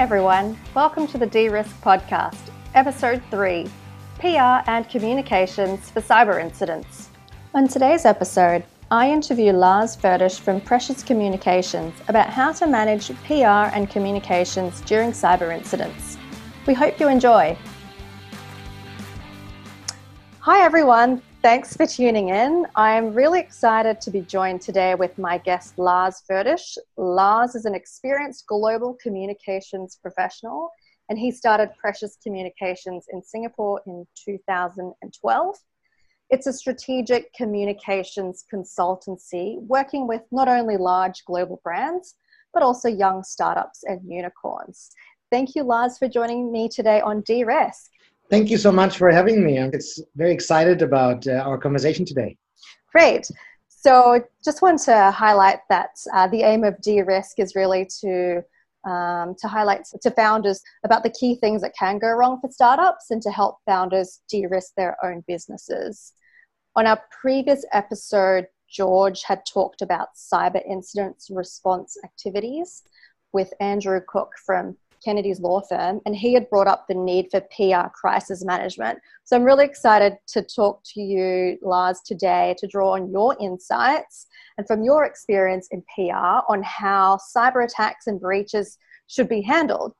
everyone. Welcome to the De Risk Podcast, Episode 3 PR and Communications for Cyber Incidents. On today's episode, I interview Lars Voedisch from Precious Communications about how to manage PR and communications during cyber incidents. We hope you enjoy. Hi, everyone. Thanks for tuning in. I'm really excited to be joined today with my guest, Lars Voedisch. Lars is an experienced global communications professional, and he started Precious Communications in Singapore in 2012. It's a strategic communications consultancy working with not only large global brands, but also young startups and unicorns. Thank you, Lars, for joining me today on Risk. Thank you so much for having me. I'm very excited about uh, our conversation today. Great. So, just want to highlight that uh, the aim of De Risk is really to um, to highlight to founders about the key things that can go wrong for startups and to help founders de-risk their own businesses. On our previous episode, George had talked about cyber incidents response activities with Andrew Cook from Kennedy's law firm, and he had brought up the need for PR crisis management. So I'm really excited to talk to you, Lars, today to draw on your insights and from your experience in PR on how cyber attacks and breaches should be handled.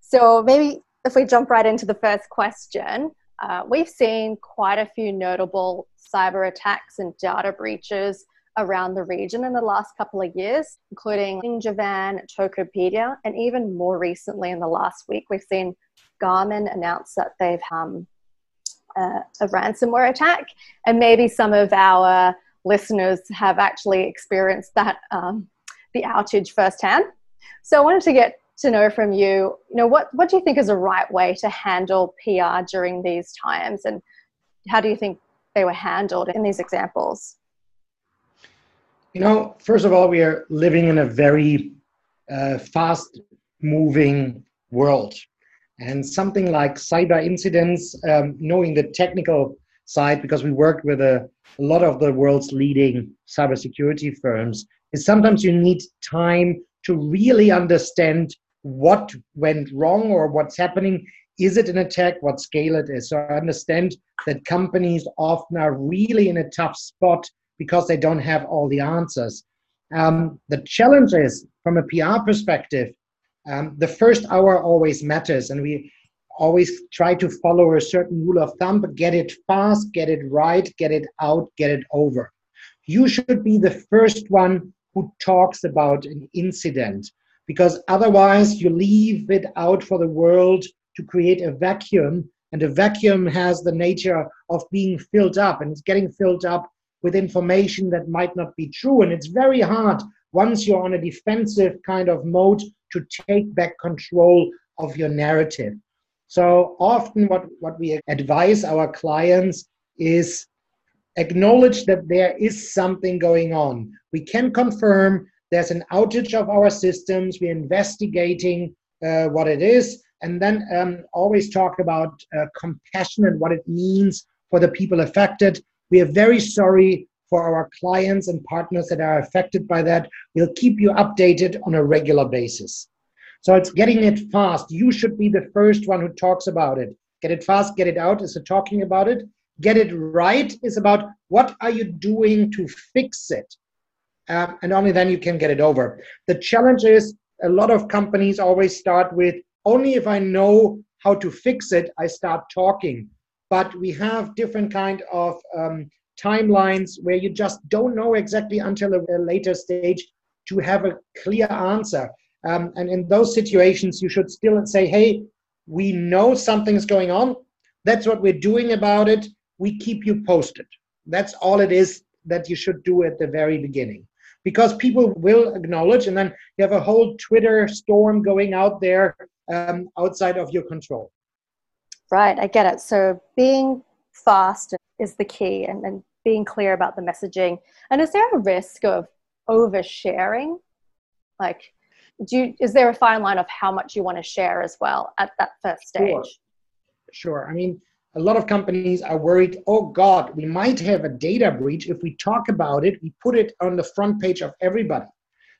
So maybe if we jump right into the first question, uh, we've seen quite a few notable cyber attacks and data breaches around the region in the last couple of years, including in Ninjavan, Tokopedia, and even more recently in the last week, we've seen Garmin announce that they've um, uh, a ransomware attack, and maybe some of our listeners have actually experienced that um, the outage firsthand. So I wanted to get to know from you, you know, what what do you think is a right way to handle PR during these times, and how do you think they were handled in these examples? You know, first of all, we are living in a very uh, fast moving world. And something like cyber incidents, um, knowing the technical side, because we work with a, a lot of the world's leading cybersecurity firms, is sometimes you need time to really understand what went wrong or what's happening. Is it an attack? What scale it is? So I understand that companies often are really in a tough spot because they don't have all the answers. Um, the challenge is, from a PR perspective, um, the first hour always matters, and we always try to follow a certain rule of thumb, get it fast, get it right, get it out, get it over. You should be the first one who talks about an incident, because otherwise you leave it out for the world to create a vacuum, and a vacuum has the nature of being filled up, and it's getting filled up with information that might not be true. And it's very hard once you're on a defensive kind of mode to take back control of your narrative. So often, what, what we advise our clients is acknowledge that there is something going on. We can confirm there's an outage of our systems, we're investigating uh, what it is, and then um, always talk about uh, compassion and what it means for the people affected we are very sorry for our clients and partners that are affected by that. We'll keep you updated on a regular basis. So it's getting it fast. You should be the first one who talks about it. Get it fast, get it out is talking about it. Get it right is about what are you doing to fix it. Um, and only then you can get it over. The challenge is a lot of companies always start with only if I know how to fix it, I start talking but we have different kind of um, timelines where you just don't know exactly until a, a later stage to have a clear answer. Um, and in those situations, you should still say, hey, we know something's going on. That's what we're doing about it. We keep you posted. That's all it is that you should do at the very beginning. Because people will acknowledge, and then you have a whole Twitter storm going out there um, outside of your control. Right, I get it. So being fast is the key and, and being clear about the messaging. And is there a risk of oversharing? Like, do you, is there a fine line of how much you want to share as well at that first stage? Sure. sure. I mean, a lot of companies are worried, oh God, we might have a data breach. If we talk about it, we put it on the front page of everybody.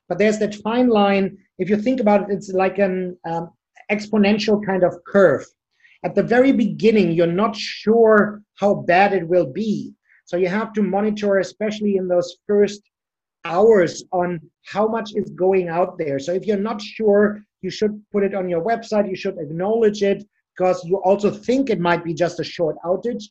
But there's that fine line. If you think about it, it's like an um, exponential kind of curve. At the very beginning, you're not sure how bad it will be. So you have to monitor, especially in those first hours, on how much is going out there. So if you're not sure, you should put it on your website, you should acknowledge it because you also think it might be just a short outage.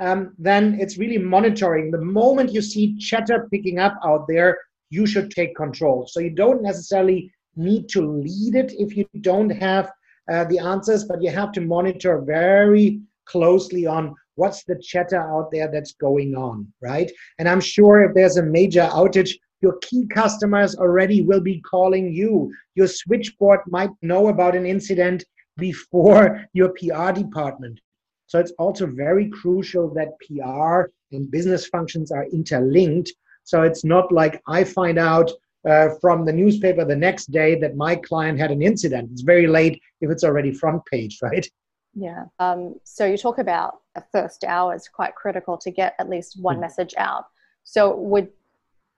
Um, then it's really monitoring. The moment you see chatter picking up out there, you should take control. So you don't necessarily need to lead it if you don't have uh, the answers, but you have to monitor very closely on what's the chatter out there that's going on, right? And I'm sure if there's a major outage, your key customers already will be calling you. Your switchboard might know about an incident before your PR department. So it's also very crucial that PR and business functions are interlinked. So it's not like I find out uh, from the newspaper the next day that my client had an incident. It's very late if it's already front page, right? Yeah. Um, so you talk about a first hour is quite critical to get at least one mm-hmm. message out. So would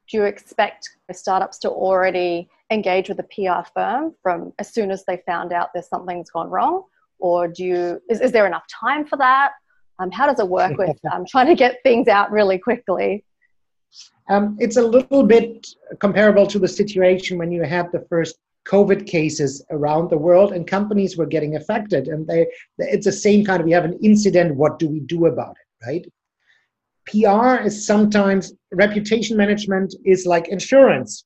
do you expect startups to already engage with a PR firm from as soon as they found out there's something's gone wrong, or do you is, is there enough time for that? Um, how does it work with um, trying to get things out really quickly? Um, it's a little bit comparable to the situation when you had the first COVID cases around the world and companies were getting affected. And they, it's the same kind of, we have an incident, what do we do about it, right? PR is sometimes, reputation management is like insurance.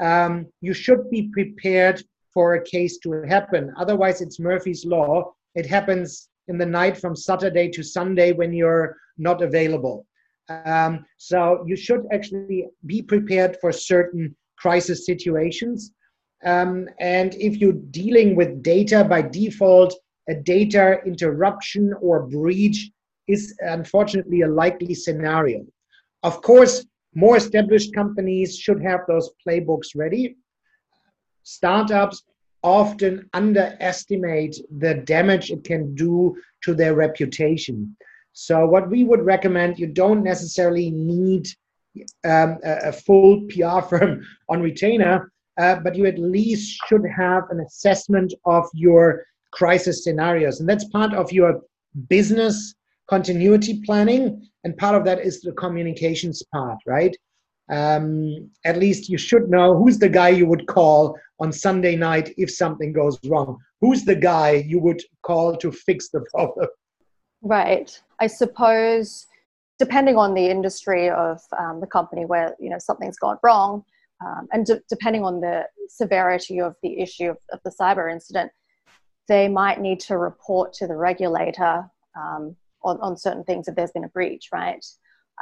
Um, you should be prepared for a case to happen. Otherwise, it's Murphy's Law. It happens in the night from Saturday to Sunday when you're not available. Um, so you should actually be prepared for certain crisis situations. Um, and if you're dealing with data by default, a data interruption or breach is unfortunately a likely scenario. Of course, more established companies should have those playbooks ready. Startups often underestimate the damage it can do to their reputation. So, what we would recommend, you don't necessarily need um, a, a, full PR firm on retainer, uh, but you at least should have an assessment of your crisis scenarios. And that's part of your business continuity planning, and part of that is the communications part, right? Um, at least you should know who's the guy you would call on Sunday night if something goes wrong. Who's the guy you would call to fix the problem? Right. I suppose depending on the industry of um, the company where you know something's gone wrong, um, and de- depending on the severity of the issue of, of, the cyber incident, they might need to report to the regulator um, on, on certain things if there's been a breach, right?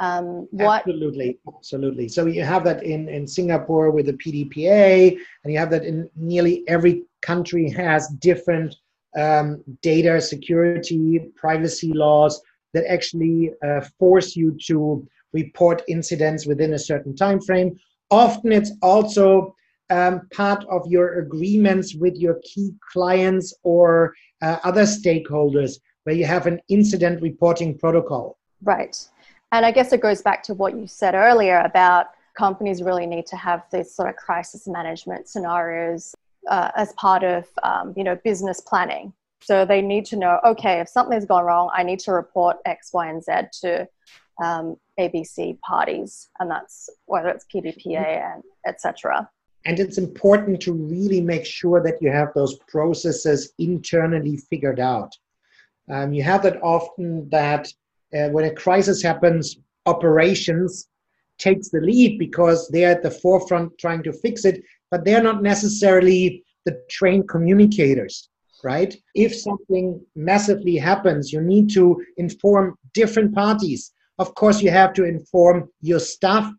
Um, what absolutely, absolutely. So you have that in in Singapore with the PDPA, and you have that in nearly every country has different um, data security, privacy laws that actually uh, force you to report incidents within a certain time frame. Often, it's also um, part of your agreements with your key clients or uh, other stakeholders where you have an incident reporting protocol. Right. And I guess it goes back to what you said earlier about companies really need to have these sort of crisis management scenarios uh, as part of um, you know business planning. So they need to know, okay, if something's gone wrong, I need to report X, Y, and Z to um, ABC parties, and that's whether it's PDPA and etc. And it's important to really make sure that you have those processes internally figured out. Um, you have that often that uh, when a crisis happens, operations takes the lead because they're at the forefront trying to fix it, but they're not necessarily the trained communicators, right? If something massively happens, you need to inform different parties. Of course, you have to inform your staff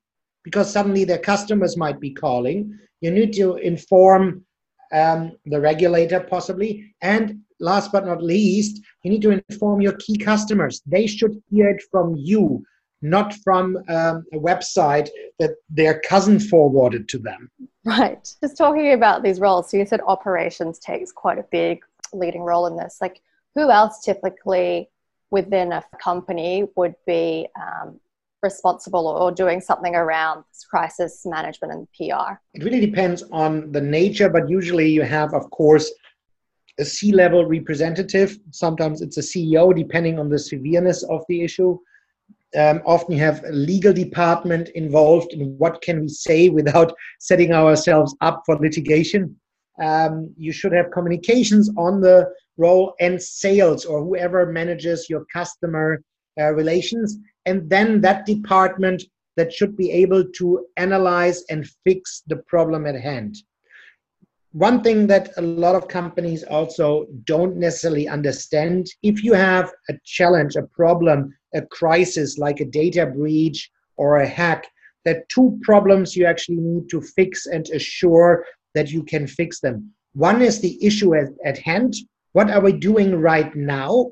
because suddenly their customers might be calling. You need to inform um, the regulator possibly, and last but not least, you need to inform your key customers. They should hear it from you, not from um, a website that their cousin forwarded to them. Right. Just talking about these roles. So you said operations takes quite a big leading role in this. Like, who else typically within a company would be um, responsible or doing something around crisis management and PR? It really depends on the nature, but usually you have, of course, a C level representative. Sometimes it's a CEO, depending on the severeness of the issue. Um, often you have a legal department involved in what can we say without setting ourselves up for litigation. Um, you should have communications on the role and sales or whoever manages your customer uh, relations. And then that department that should be able to analyze and fix the problem at hand one thing that a lot of companies also don't necessarily understand if you have a challenge, a problem, a crisis like a data breach or a hack, that two problems you actually need to fix and assure that you can fix them. One is the issue at, at hand. What are we doing right now?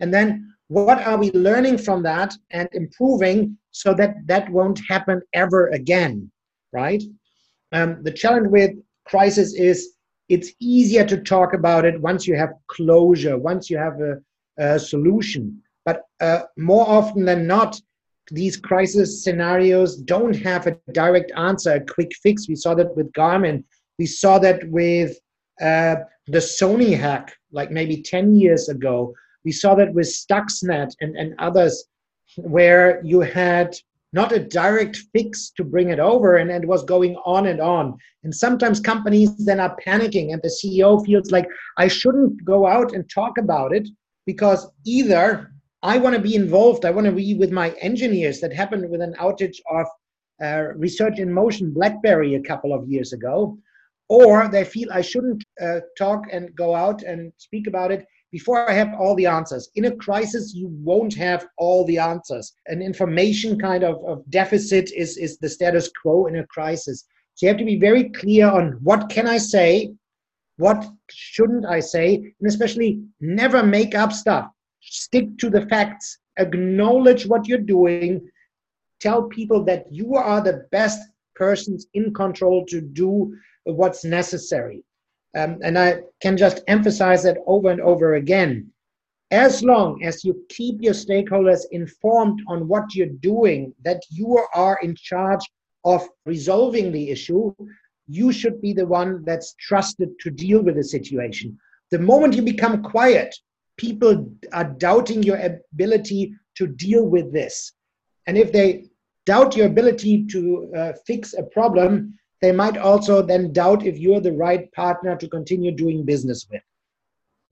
And then what are we learning from that and improving so that that won't happen ever again, right? Um, the challenge with crisis is it's easier to talk about it once you have closure, once you have a, a solution. But uh, more often than not, these crisis scenarios don't have a direct answer, a quick fix. We saw that with Garmin. We saw that with uh, the Sony hack, like maybe 10 years ago. We saw that with Stuxnet and, and others, where you had not a direct fix to bring it over and, and it was going on and on and sometimes companies then are panicking and the ceo feels like i shouldn't go out and talk about it because either i want to be involved i want to be with my engineers that happened with an outage of uh, research in motion blackberry a couple of years ago or they feel i shouldn't uh, talk and go out and speak about it before I have all the answers. In a crisis, you won't have all the answers. An information kind of, of deficit is, is the status quo in a crisis. So you have to be very clear on what can I say, what shouldn't I say, and especially never make up stuff. Stick to the facts, acknowledge what you're doing, tell people that you are the best persons in control to do what's necessary. Um, and I can just emphasize that over and over again. As long as you keep your stakeholders informed on what you're doing, that you are in charge of resolving the issue, you should be the one that's trusted to deal with the situation. The moment you become quiet, people are doubting your ability to deal with this. And if they doubt your ability to uh, fix a problem, they might also then doubt if you're the right partner to continue doing business with.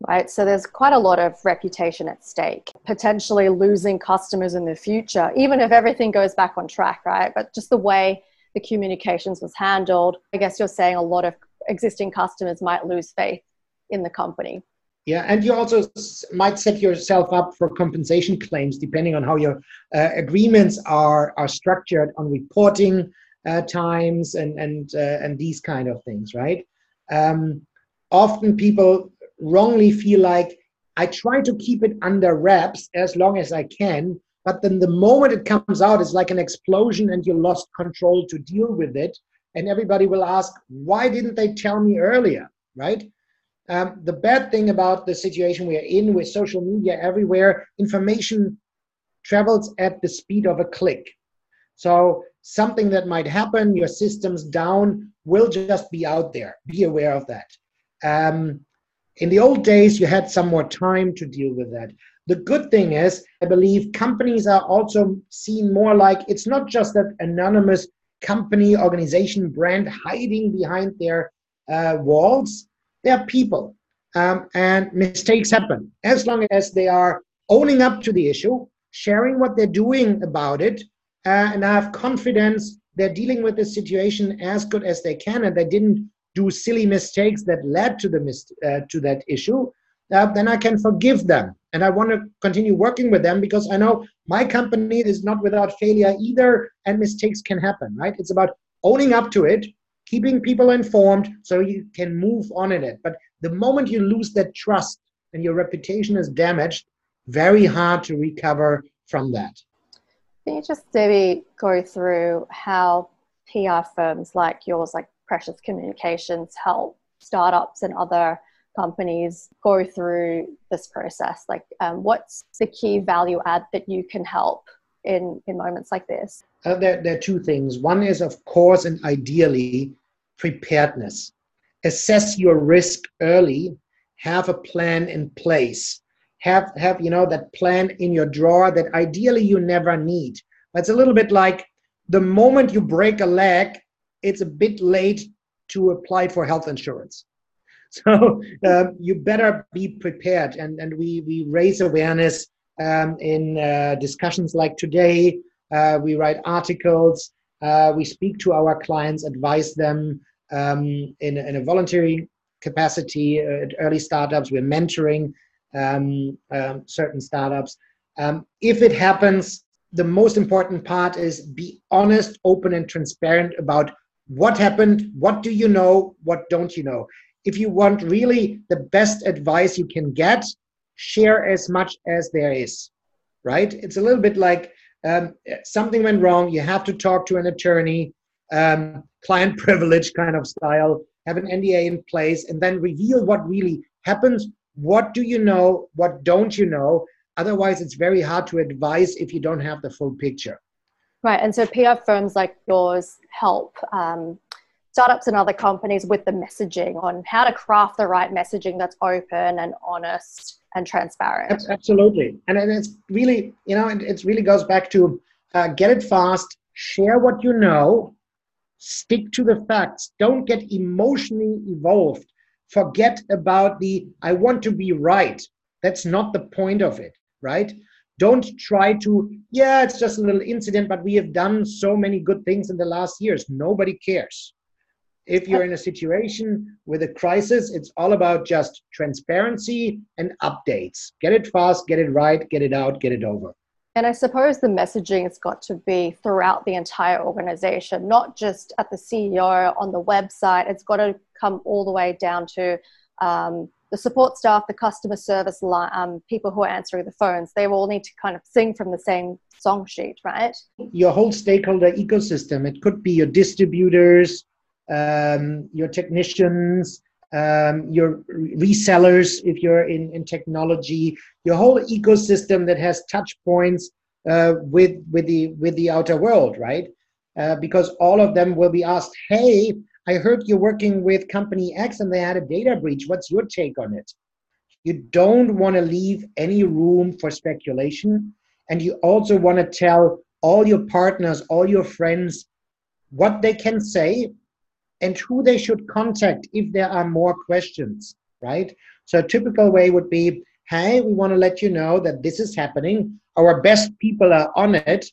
Right, so there's quite a lot of reputation at stake, potentially losing customers in the future, even if everything goes back on track, right? But just the way the communications was handled, I guess you're saying a lot of existing customers might lose faith in the company. Yeah, and you also might set yourself up for compensation claims depending on how your uh, agreements are are structured on reporting, uh, times and and uh, and these kind of things, right? Um, often people wrongly feel like I try to keep it under wraps as long as I can, but then the moment it comes out, it's like an explosion, and you lost control to deal with it. And everybody will ask, why didn't they tell me earlier, right? Um, the bad thing about the situation we are in with social media everywhere, information travels at the speed of a click. So something that might happen, your system's down, will just be out there. Be aware of that. Um, in the old days, you had some more time to deal with that. The good thing is, I believe companies are also seen more like it's not just that anonymous company, organization, brand hiding behind their uh, walls. They are people, um, and mistakes happen. As long as they are owning up to the issue, sharing what they're doing about it, uh, and I have confidence they're dealing with the situation as good as they can, and they didn't do silly mistakes that led to the mis- uh, to that issue. Uh, then I can forgive them, and I want to continue working with them because I know my company is not without failure either, and mistakes can happen. Right? It's about owning up to it, keeping people informed, so you can move on in it. But the moment you lose that trust and your reputation is damaged, very hard to recover from that. Can you just maybe go through how PR firms like yours, like Precious Communications, help startups and other companies go through this process? Like, um, what's the key value add that you can help in, in moments like this? Uh, there, there are two things. One is, of course, and ideally, preparedness. Assess your risk early have a plan in place. Have have you know that plan in your drawer that ideally you never need. That's a little bit like the moment you break a leg, it's a bit late to apply for health insurance. So um, you better be prepared, and and we we raise awareness um, in uh, discussions like today. Uh, we write articles. Uh, we speak to our clients, advise them um, in, in a voluntary capacity uh, at early startups. We're mentoring um, um, certain startups. Um, if it happens, the most important part is be honest, open, and transparent about what happened, what do you know, what don't you know. If you want really the best advice you can get, share as much as there is, right? It's a little bit like um, something went wrong, you have to talk to an attorney, um, client privilege kind of style, have an NDA in place, and then reveal what really happens. What do you know? What don't you know? Otherwise, it's very hard to advise if you don't have the full picture. Right. And so PR firms like yours help um, startups and other companies with the messaging on how to craft the right messaging that's open and honest and transparent. Absolutely. And it's really, you know, it, really goes back to uh, get it fast, share what you know, stick to the facts, don't get emotionally evolved. Forget about the I want to be right. That's not the point of it right? Don't try to, yeah, it's just a little incident, but we have done so many good things in the last years. Nobody cares. If you're in a situation with a crisis, it's all about just transparency and updates. Get it fast, get it right, get it out, get it over. And I suppose the messaging has got to be throughout the entire organization, not just at the CEO on the website. It's got to come all the way down to um, the support staff, the customer service line, um, people who are answering the phones, they all need to kind of sing from the same song sheet, right? Your whole stakeholder ecosystem. It could be your distributors, um, your technicians, um, your resellers, if you're in, in technology, your whole ecosystem that has touch points uh, with with the with the outer world, right? Uh, because all of them will be asked, "Hey, I heard you're working with company X and they had a data breach. What's your take on it? You don't want to leave any room for speculation. And you also want to tell all your partners, all your friends, what they can say and who they should contact if there are more questions, right? So a typical way would be, hey, we want to let you know that this is happening. Our best people are on it.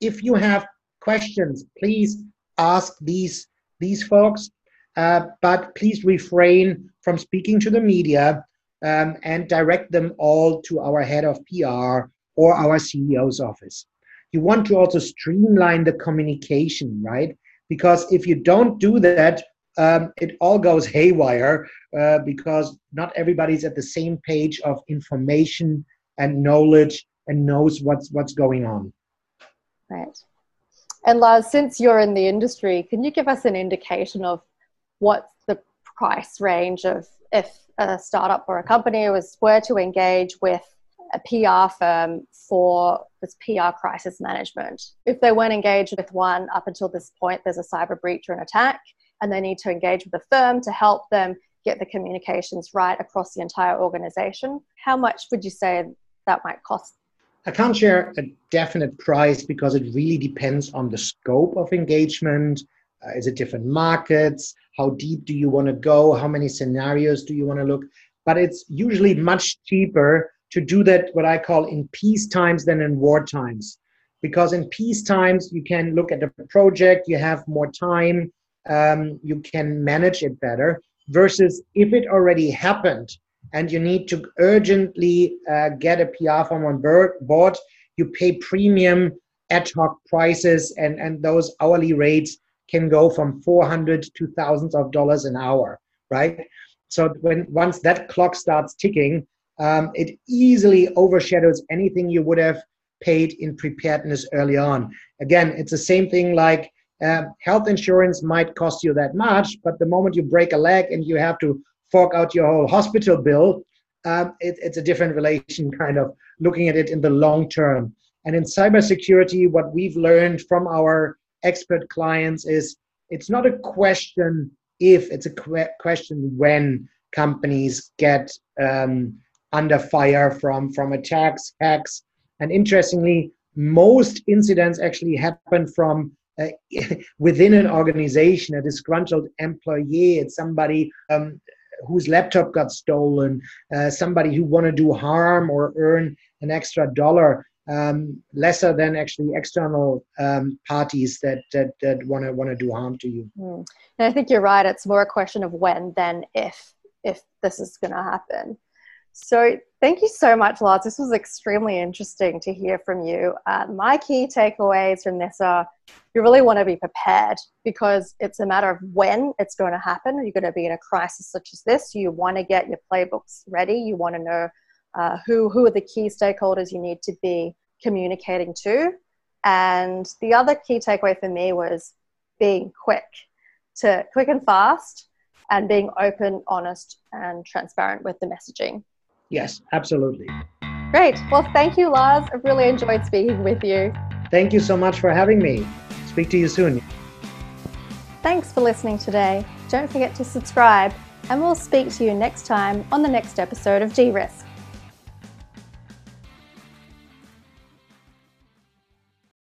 If you have questions, please ask these these folks, uh, but please refrain from speaking to the media um, and direct them all to our head of PR or our CEO's office. You want to also streamline the communication, right? Because if you don't do that, um, it all goes haywire uh, because not everybody's at the same page of information and knowledge and knows what's what's going on. Right. And Lars, since you're in the industry, can you give us an indication of what's the price range of if a startup or a company was were to engage with a PR firm for this PR crisis management? If they weren't engaged with one up until this point, there's a cyber breach or an attack, and they need to engage with a firm to help them get the communications right across the entire organization. How much would you say that might cost I can't share a definite price because it really depends on the scope of engagement. Uh, is it different markets? How deep do you want to go? How many scenarios do you want to look? But it's usually much cheaper to do that, what I call in peace times than in war times. Because in peace times, you can look at the project, you have more time, um, you can manage it better. Versus if it already happened, and you need to urgently uh, get a PR firm on board, you pay premium ad hoc prices, and, and those hourly rates can go from 400 to thousands of dollars an hour, right? So when once that clock starts ticking, um, it easily overshadows anything you would have paid in preparedness early on. Again, it's the same thing like uh, health insurance might cost you that much, but the moment you break a leg and you have to fork out your whole hospital bill, um, it, it's a different relation, kind of looking at it in the long term. And in cybersecurity, what we've learned from our expert clients is it's not a question if, it's a que- question when. companies get um, under fire from from attacks, hacks, and interestingly, most incidents actually happen from uh, within an organization, a disgruntled employee, it's somebody um, whose laptop got stolen, uh, somebody who want to do harm or earn an extra dollar, um, lesser than actually external um, parties that that that want to want to do harm to you. Mm. And I think you're right. It's more a question of when than if if this is going to happen. So, thank you so much, Lars. This was extremely interesting to hear from you. Uh, my key takeaways from this are you really want to be prepared because it's a matter of when it's going to happen. You're going to be in a crisis such as this. You want to get your playbooks ready. You want to know uh, who, who are the key stakeholders you need to be communicating to. And the other key takeaway for me was being quick to quick and fast and being open, honest, and transparent with the messaging. Yes, absolutely. Great. Well, thank you, Lars. I've really enjoyed speaking with you. Thank you so much for having me. Speak to you soon. Thanks for listening today. Don't forget to subscribe, and we'll speak to you next time on the next episode of D Risk.